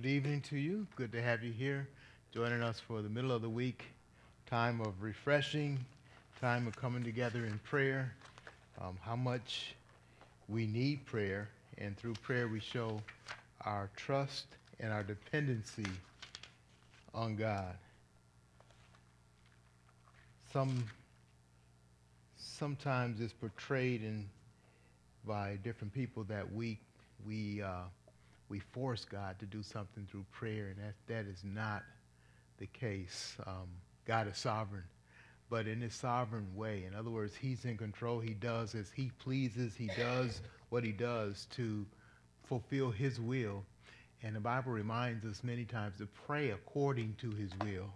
Good evening to you. Good to have you here joining us for the middle of the week time of refreshing, time of coming together in prayer. Um, how much we need prayer, and through prayer, we show our trust and our dependency on God. Some sometimes it's portrayed in by different people that we we uh, we force God to do something through prayer, and that, that is not the case. Um, God is sovereign, but in his sovereign way. In other words, he's in control. He does as he pleases. He does what he does to fulfill his will. And the Bible reminds us many times to pray according to his will.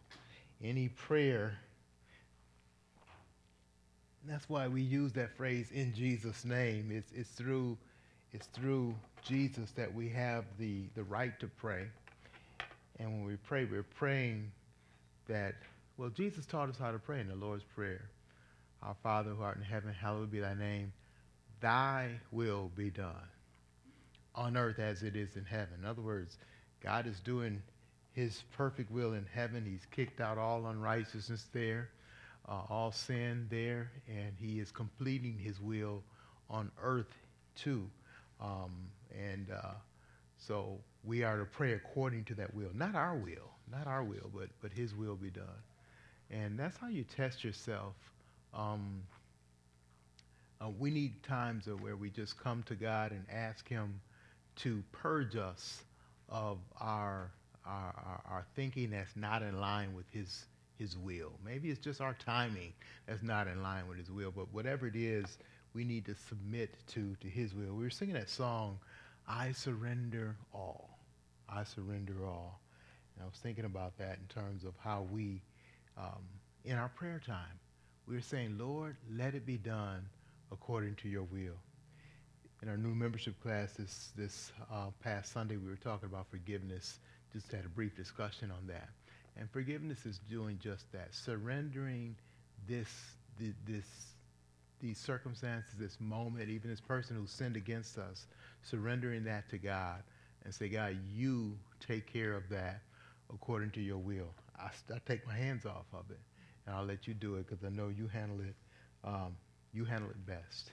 Any prayer, that's why we use that phrase in Jesus' name. It's, it's through it's through Jesus that we have the, the right to pray. And when we pray, we're praying that, well, Jesus taught us how to pray in the Lord's Prayer. Our Father who art in heaven, hallowed be thy name. Thy will be done on earth as it is in heaven. In other words, God is doing his perfect will in heaven. He's kicked out all unrighteousness there, uh, all sin there, and he is completing his will on earth too. Um, and uh, so we are to pray according to that will. Not our will, not our will, but, but his will be done. And that's how you test yourself. Um, uh, we need times where we just come to God and ask him to purge us of our, our, our, our thinking that's not in line with his, his will. Maybe it's just our timing that's not in line with his will, but whatever it is, we need to submit to, to his will. We were singing that song, I surrender all. I surrender all. And I was thinking about that in terms of how we, um, in our prayer time, we were saying, Lord, let it be done according to your will. In our new membership class this, this uh, past Sunday, we were talking about forgiveness. Just had a brief discussion on that. And forgiveness is doing just that, surrendering this, this these circumstances, this moment, even this person who sinned against us, surrendering that to God and say, God, you take care of that according to your will. I, I take my hands off of it, and I'll let you do it because I know you handle it. Um, you handle it best.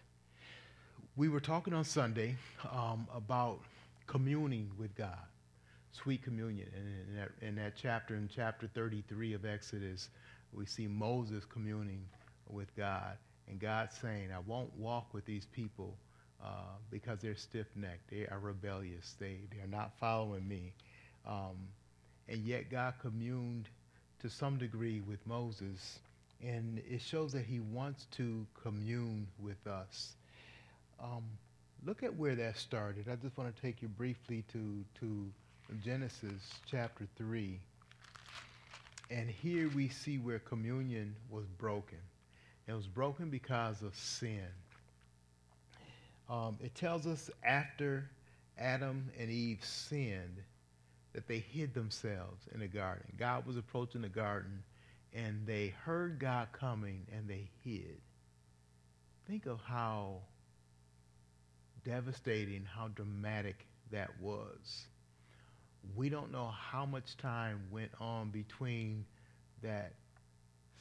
We were talking on Sunday um, about communing with God, sweet communion. And in that, in that chapter, in chapter 33 of Exodus, we see Moses communing with God. And God's saying, I won't walk with these people uh, because they're stiff-necked. They are rebellious. They, they are not following me. Um, and yet God communed to some degree with Moses. And it shows that he wants to commune with us. Um, look at where that started. I just want to take you briefly to, to Genesis chapter 3. And here we see where communion was broken. It was broken because of sin. Um, it tells us after Adam and Eve sinned that they hid themselves in the garden. God was approaching the garden and they heard God coming and they hid. Think of how devastating, how dramatic that was. We don't know how much time went on between that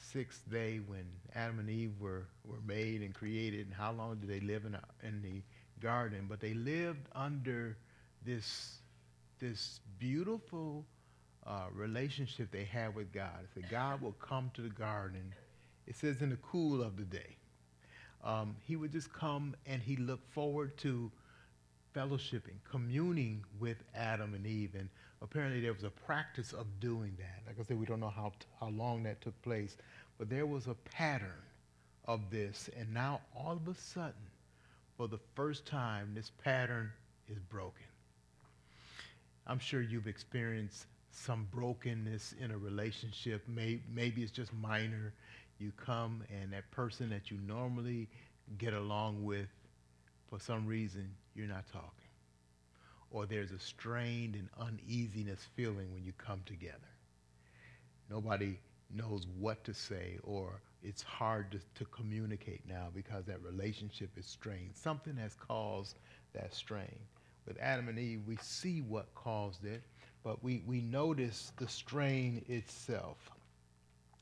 sixth day when Adam and Eve were, were made and created and how long did they live in, a, in the garden. But they lived under this, this beautiful uh, relationship they had with God. It said God will come to the garden. It says in the cool of the day. Um, he would just come and he looked forward to fellowshipping, communing with Adam and Eve. And apparently there was a practice of doing that. Like I said, we don't know how, how long that took place, but there was a pattern of this. And now all of a sudden, for the first time, this pattern is broken. I'm sure you've experienced some brokenness in a relationship. Maybe, maybe it's just minor. You come and that person that you normally get along with, for some reason, you're not talking. Or there's a strained and uneasiness feeling when you come together. Nobody knows what to say or it's hard to, to communicate now because that relationship is strained. Something has caused that strain. With Adam and Eve, we see what caused it. but we, we notice the strain itself.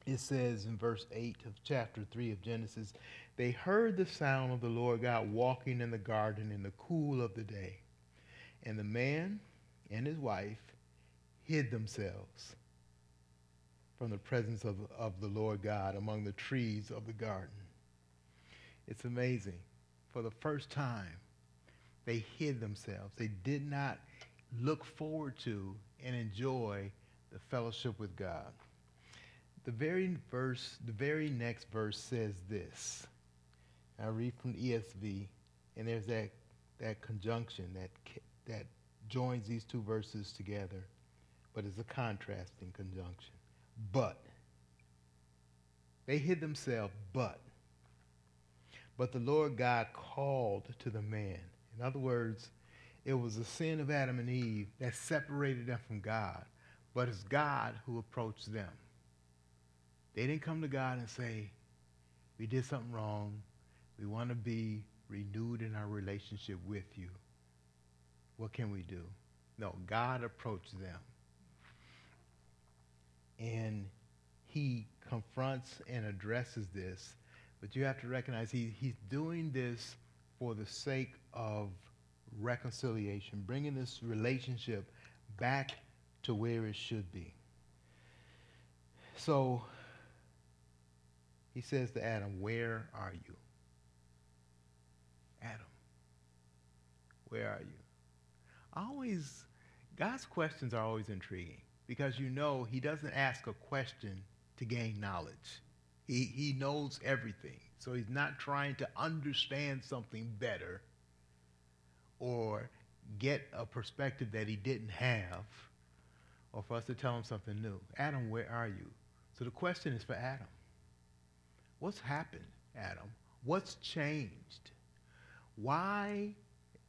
It says in verse 8 of chapter 3 of Genesis, they heard the sound of the Lord God walking in the garden in the cool of the day. And the man and his wife hid themselves from the presence of, of the Lord God among the trees of the garden. It's amazing. For the first time, they hid themselves. They did not look forward to and enjoy the fellowship with God. The very verse, the very next verse says this. I read from the ESV, and there's that that conjunction that that joins these two verses together, but it's a contrasting conjunction. But they hid themselves, but but the Lord God called to the man. In other words, it was the sin of Adam and Eve that separated them from God, but it's God who approached them. They didn't come to God and say, We did something wrong. We want to be renewed in our relationship with you. What can we do? No, God approached them. And he confronts and addresses this but you have to recognize he, he's doing this for the sake of reconciliation, bringing this relationship back to where it should be. So he says to Adam, Where are you? Adam, where are you? Always, God's questions are always intriguing because you know he doesn't ask a question to gain knowledge. He, he knows everything. So he's not trying to understand something better or get a perspective that he didn't have or for us to tell him something new. Adam, where are you? So the question is for Adam. What's happened, Adam? What's changed? Why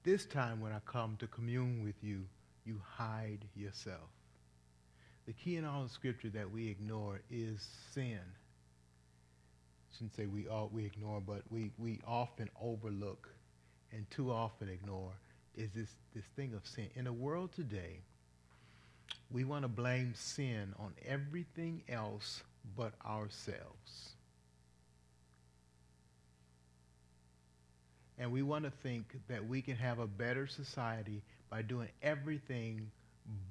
this time when I come to commune with you, you hide yourself? The key in all the scripture that we ignore is sin I shouldn't say we all we ignore, but we, we often overlook and too often ignore is this, this thing of sin. In the world today, we want to blame sin on everything else but ourselves. And we want to think that we can have a better society by doing everything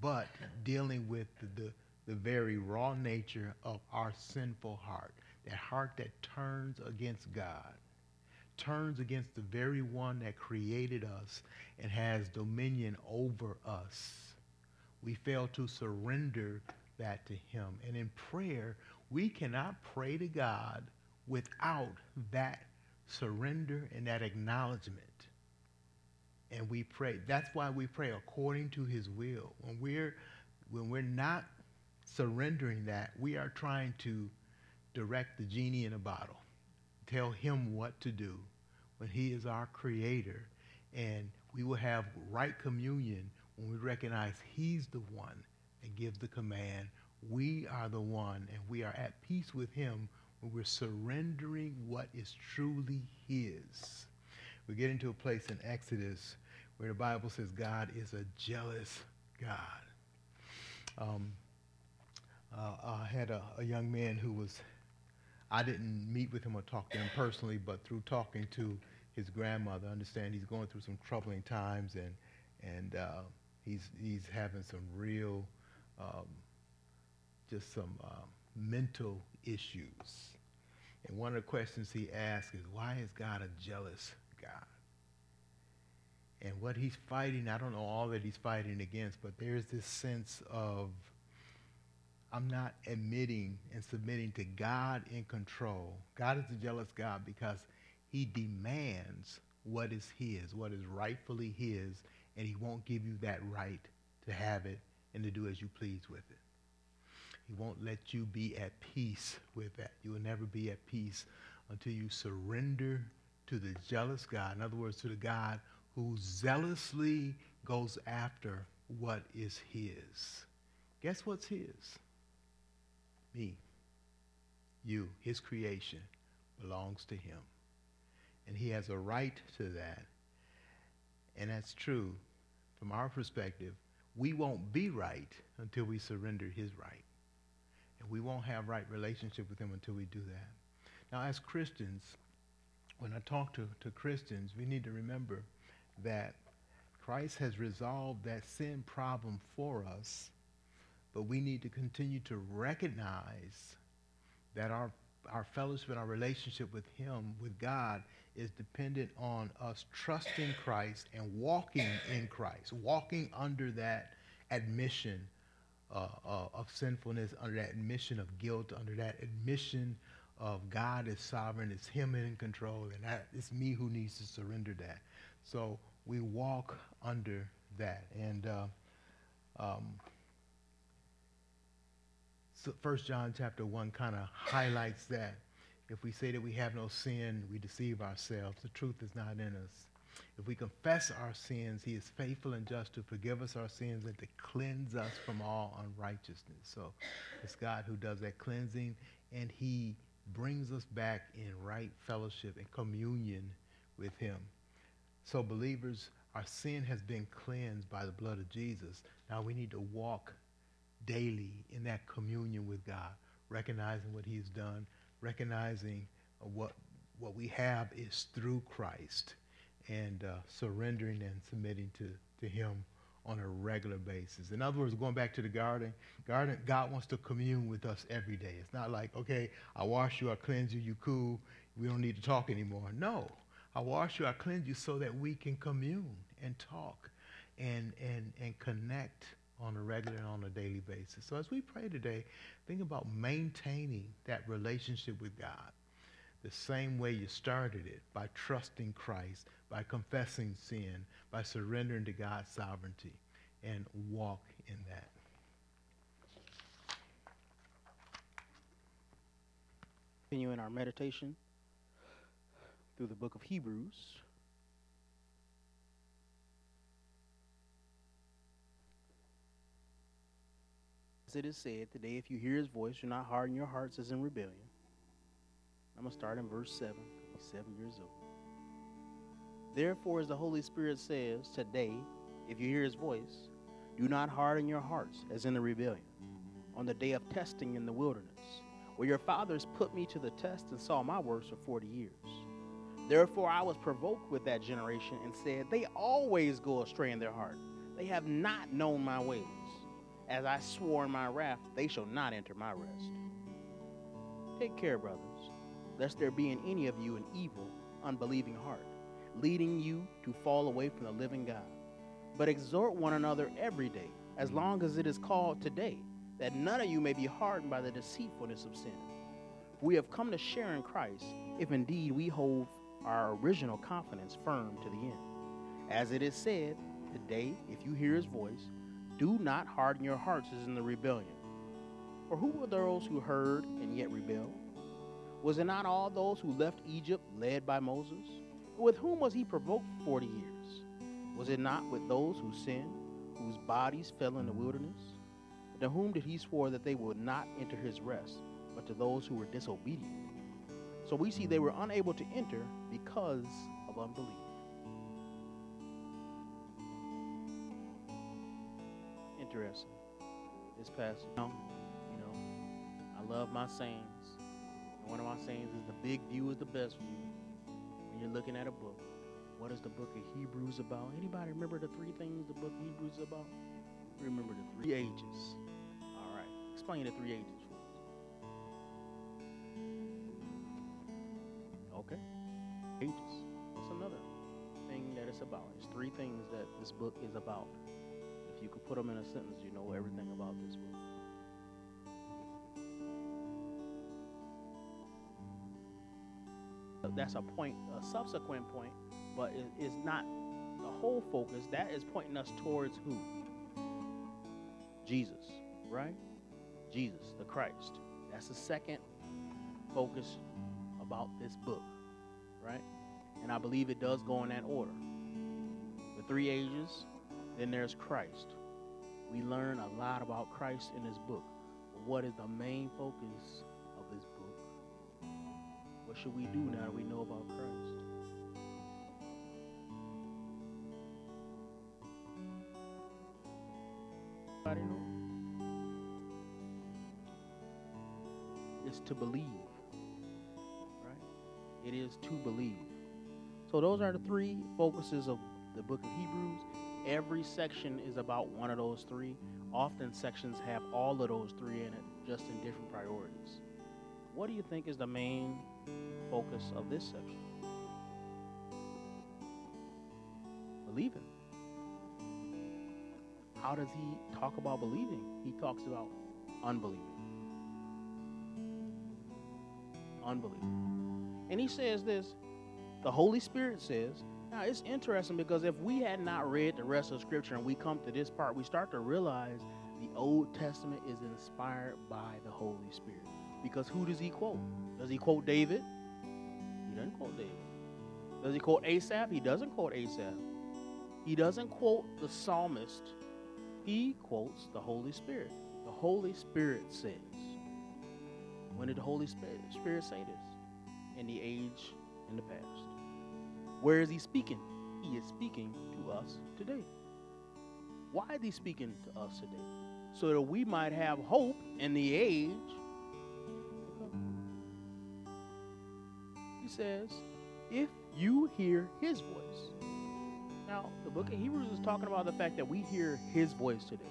but dealing with the, the, the very raw nature of our sinful heart that heart that turns against God, turns against the very one that created us and has dominion over us. We fail to surrender that to him. And in prayer, we cannot pray to God without that surrender and that acknowledgement. And we pray. That's why we pray according to his will. When we're when we're not surrendering that, we are trying to direct the genie in a bottle, tell him what to do when he is our creator. And we will have right communion when we recognize he's the one that gives the command. We are the one, and we are at peace with him we're surrendering what is truly his. We get into a place in Exodus where the Bible says God is a jealous God. Um, uh, I had a, a young man who was I didn't meet with him or talk to him personally, but through talking to his grandmother, I understand he's going through some troubling times and and uh, he's he's having some real, um, just some uh, mental issues. And one of the questions he asks is, why is God a jealous God? And what he's fighting, I don't know all that he's fighting against, but there's this sense of I'm not admitting and submitting to God in control. God is a jealous God because he demands what is his, what is rightfully his, and he won't give you that right to have it and to do as you please with it. He won't let you be at peace with that. You will never be at peace until you surrender to the jealous God. In other words, to the God who zealously goes after what is his. Guess what's his? me, you, his creation, belongs to him. And he has a right to that. And that's true. From our perspective, we won't be right until we surrender his right. And we won't have right relationship with him until we do that. Now, as Christians, when I talk to, to Christians, we need to remember that Christ has resolved that sin problem for us, but we need to continue to recognize that our, our fellowship and our relationship with him, with God, is dependent on us trusting Christ and walking in Christ, walking under that admission uh, uh, of sinfulness, under that admission of guilt, under that admission of God is sovereign, it's Him in control, and it's me who needs to surrender that. So we walk under that. And uh, um, so 1 John chapter 1 kind of highlights that. If we say that we have no sin, we deceive ourselves. The truth is not in us. If we confess our sins, he is faithful and just to forgive us our sins and to cleanse us from all unrighteousness. So it's God who does that cleansing, and he brings us back in right fellowship and communion with him. So believers, our sin has been cleansed by the blood of Jesus. Now we need to walk daily in that communion with God, recognizing what he's done, recognizing what, what we have is through Christ, and uh, surrendering and submitting to, to him on a regular basis. In other words, going back to the garden, garden, God wants to commune with us every day. It's not like, okay, I wash you, I cleanse you, you cool, we don't need to talk anymore. No, I wash you, I cleanse you so that we can commune and talk and, and, and connect on a regular and on a daily basis. So as we pray today, think about maintaining that relationship with God the same way you started it by trusting Christ, by confessing sin, by surrendering to God's sovereignty, and walk in that. Continue in our meditation through the book of Hebrews. As it is said, today if you hear his voice, do not harden your hearts as in rebellion. I'm going to start in verse 7. He's seven years old. Therefore, as the Holy Spirit says, today, if you hear his voice, do not harden your hearts as in the rebellion, on the day of testing in the wilderness, where your fathers put me to the test and saw my works for 40 years. Therefore, I was provoked with that generation and said, They always go astray in their heart. They have not known my ways. As I swore in my wrath, they shall not enter my rest. Take care, brothers, lest there be in any of you an evil, unbelieving heart, leading you to fall away from the living God. But exhort one another every day, as hmm. long as it is called today, that none of you may be hardened by the deceitfulness of sin. We have come to share in Christ, if indeed we hold our original confidence firm to the end. As it is said, Today, if you hear his voice, do not harden your hearts as in the rebellion. For who were those who heard and yet rebelled? Was it not all those who left Egypt led by Moses? With whom was he provoked forty years? Was it not with those who sinned, whose bodies fell in the wilderness? To whom did he swear that they would not enter his rest, but to those who were disobedient? So we see they were unable to enter because of unbelief. Interesting. This passage, you know, I love my sayings. One of my sayings is the big view is the best view. When you're looking at a book, what is the book of Hebrews about? Anybody remember the three things the book of Hebrews is about? Remember the three ages. All right. Explain the three ages. Okay. Ages. That's another thing that it's about. It's three things that this book is about. If you could put them in a sentence, you know everything about this book. That's a point, a subsequent point, but it is not the whole focus. That is pointing us towards who? Jesus, right? Jesus, the Christ. That's the second focus about this book, right? And I believe it does go in that order. The three ages, then there's Christ. We learn a lot about Christ in this book. What is the main focus should we do now that we know about Christ? Anybody know? It's to believe. Right? It is to believe. So those are the three focuses of the book of Hebrews. Every section is about one of those three. Often sections have all of those three in it, just in different priorities. What do you think is the main focus of this section? Believing. How does he talk about believing? He talks about unbelieving. Unbelieving. And he says this the Holy Spirit says, now it's interesting because if we had not read the rest of Scripture and we come to this part, we start to realize the Old Testament is inspired by the Holy Spirit. Because who does he quote? Does he quote David? He doesn't quote David. Does he quote Asaph? He doesn't quote Asaph. He doesn't quote the psalmist. He quotes the Holy Spirit. The Holy Spirit says. When did the Holy Spirit, Spirit say this? In the age in the past. Where is he speaking? He is speaking to us today. Why is he speaking to us today? So that we might have hope in the age. Says, if you hear his voice. Now, the book of Hebrews is talking about the fact that we hear his voice today.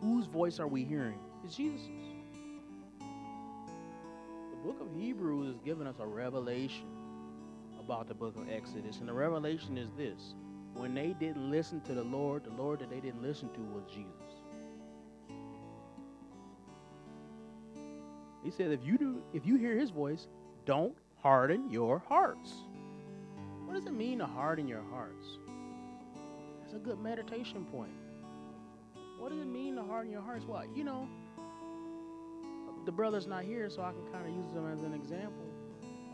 Whose voice are we hearing? It's Jesus' The book of Hebrews is giving us a revelation about the book of Exodus. And the revelation is this when they didn't listen to the Lord, the Lord that they didn't listen to was Jesus. He said, if you do, if you hear his voice, don't harden your hearts. What does it mean to harden your hearts? That's a good meditation point. What does it mean to harden your hearts? Well, you know, the brother's not here, so I can kind of use them as an example.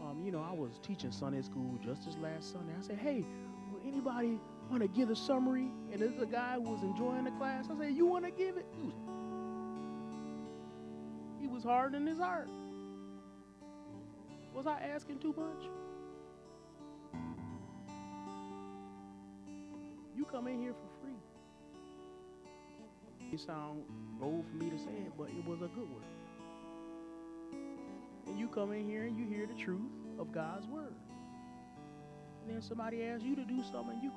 Um, you know, I was teaching Sunday school just this last Sunday. I said, hey, will anybody want to give a summary? And there's a guy who was enjoying the class. I said, you want to give it? He was, he was hard in his heart. Was I asking too much? You come in here for free. It sound bold for me to say it, but it was a good word and you come in here and you hear the truth of God's word. And then somebody asks you to do something, you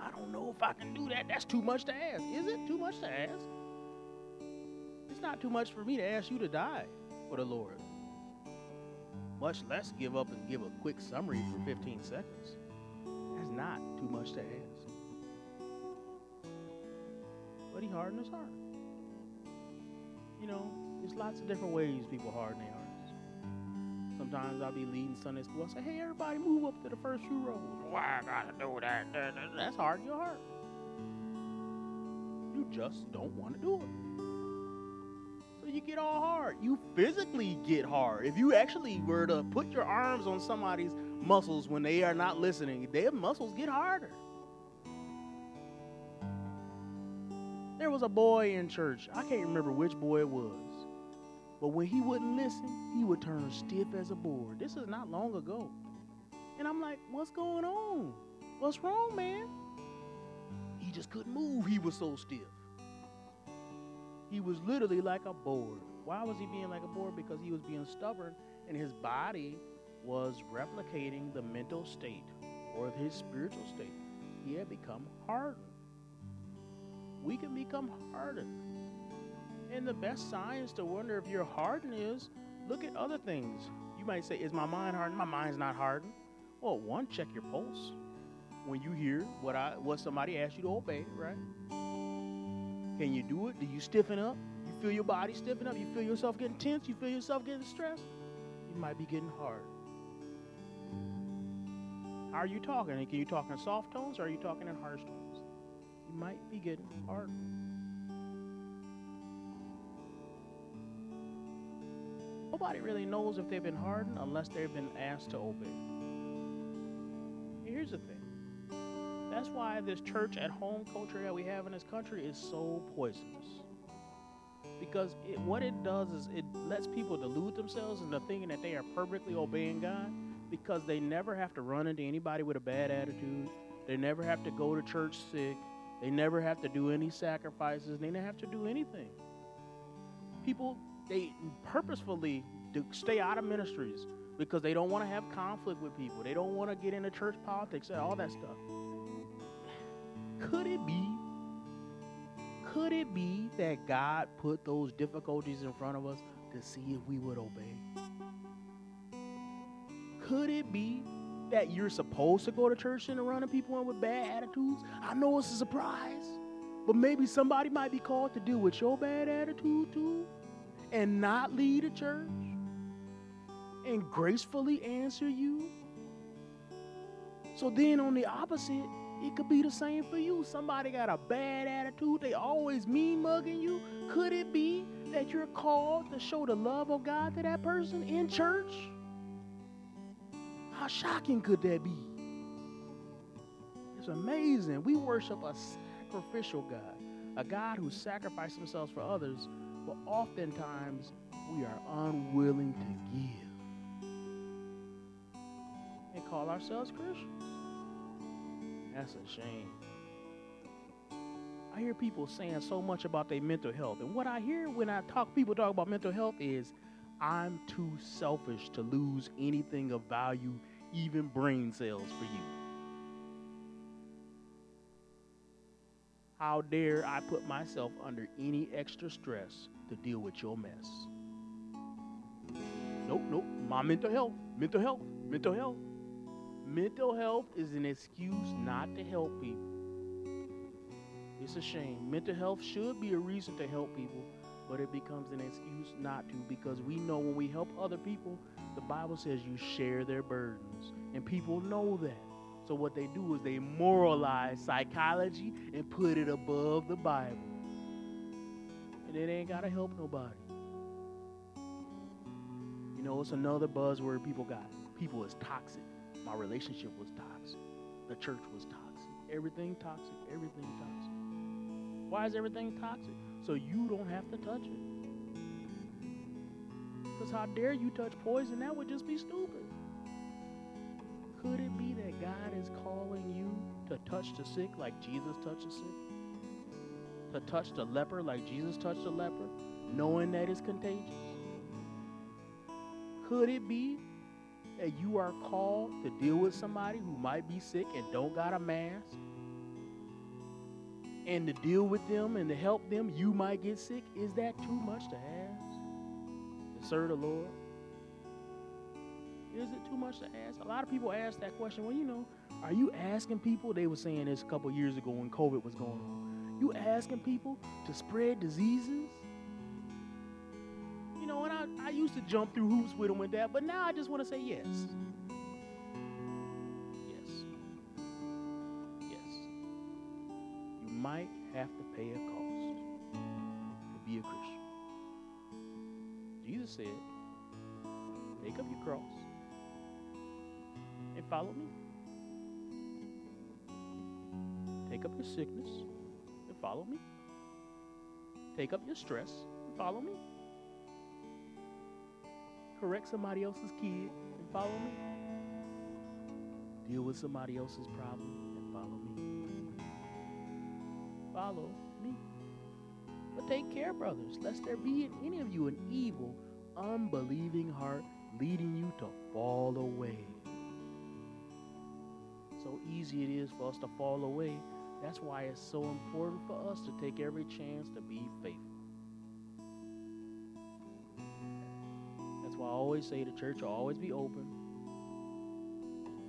I don't know if I can do that. That's too much to ask. Is it too much to ask? It's not too much for me to ask you to die for the Lord. Much less give up and give a quick summary for 15 seconds. That's not too much to ask. But he hardened his heart. You know, there's lots of different ways people harden their hearts. Sometimes I'll be leading Sunday school. I say, hey, everybody move up to the first few rows. Why I gotta do that? That's hard your heart. You just don't want to do it. Get all hard. You physically get hard. If you actually were to put your arms on somebody's muscles when they are not listening, their muscles get harder. There was a boy in church. I can't remember which boy it was. But when he wouldn't listen, he would turn stiff as a board. This is not long ago. And I'm like, what's going on? What's wrong, man? He just couldn't move. He was so stiff. He was literally like a board. Why was he being like a board? Because he was being stubborn and his body was replicating the mental state or his spiritual state. He had become hardened. We can become hardened. And the best signs to wonder if you're hardened is look at other things. You might say, Is my mind hardened? My mind's not hardened. Well, one, check your pulse. When you hear what I what somebody asks you to obey, right? Can you do it? Do you stiffen up? You feel your body stiffen up? You feel yourself getting tense? You feel yourself getting stressed? You might be getting hard. How are you talking? Can you talk in soft tones or are you talking in harsh tones? You might be getting hard. Nobody really knows if they've been hardened unless they've been asked to obey. Here's the thing that's why this church at home culture that we have in this country is so poisonous. Because it, what it does is it lets people delude themselves into thinking that they are perfectly obeying God because they never have to run into anybody with a bad attitude. They never have to go to church sick. They never have to do any sacrifices. They never have to do anything. People, they purposefully stay out of ministries because they don't want to have conflict with people. They don't want to get into church politics and all that stuff. Could it be? Could it be that God put those difficulties in front of us to see if we would obey? Could it be that you're supposed to go to church and running people in with bad attitudes? I know it's a surprise, but maybe somebody might be called to deal with your bad attitude too and not lead a church and gracefully answer you. So then on the opposite, it could be the same for you. Somebody got a bad attitude, they always mean mugging you. Could it be that you're called to show the love of God to that person in church? How shocking could that be? It's amazing. We worship a sacrificial God, a God who sacrificed himself for others, but oftentimes we are unwilling to give and call ourselves Christians. That's a shame. I hear people saying so much about their mental health. And what I hear when I talk people talk about mental health is I'm too selfish to lose anything of value, even brain cells for you. How dare I put myself under any extra stress to deal with your mess? Nope, nope. My mental health, mental health, mental health. Mental health is an excuse not to help people. It's a shame. Mental health should be a reason to help people, but it becomes an excuse not to because we know when we help other people, the Bible says you share their burdens. And people know that. So what they do is they moralize psychology and put it above the Bible. And it ain't got to help nobody. You know, it's another buzzword people got. People is toxic. My relationship was toxic. The church was toxic. Everything toxic. Everything toxic. Why is everything toxic? So you don't have to touch it. Because how dare you touch poison? That would just be stupid. Could it be that God is calling you to touch the sick like Jesus touched the sick? To touch the leper like Jesus touched the leper, knowing that it's contagious? Could it be that you are called to deal with somebody who might be sick and don't got a mask? And to deal with them and to help them, you might get sick? Is that too much to ask? To serve the Lord? Is it too much to ask? A lot of people ask that question. Well, you know, are you asking people? They were saying this a couple years ago when COVID was going on. You asking people to spread diseases? Used to jump through hoops with them and that, but now I just want to say yes. Yes. Yes. You might have to pay a cost to be a Christian. Jesus said, take up your cross and follow me. Take up your sickness and follow me. Take up your stress and follow me. Correct somebody else's kid and follow me. Deal with somebody else's problem and follow me. Follow me. But take care, brothers, lest there be in any of you an evil, unbelieving heart leading you to fall away so easy it is for us to fall away. That's why it's so important for us to take every chance to be faithful. I always say the church will always be open.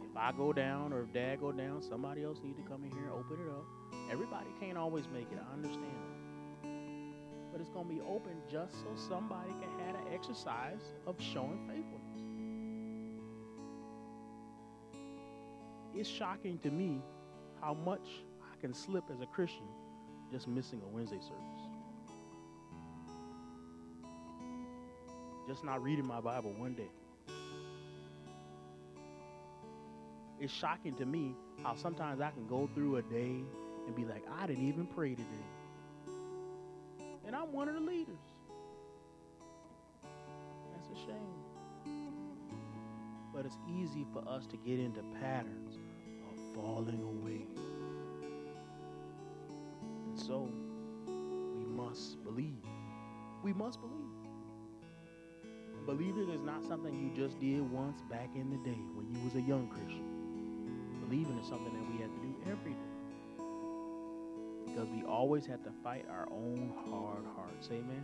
If I go down or if dad go down, somebody else need to come in here and open it up. Everybody can't always make it. I understand that. But it's going to be open just so somebody can have an exercise of showing faithfulness. it's shocking to me how much I can slip as a Christian just missing a Wednesday service. Just not reading my Bible one day. It's shocking to me how sometimes I can go through a day and be like, I didn't even pray today. And I'm one of the leaders. That's a shame. But it's easy for us to get into patterns of falling away. And so, we must believe. We must believe. Believing is not something you just did once back in the day when you was a young Christian. Believing is something that we have to do every day. Because we always have to fight our own hard hearts. Amen.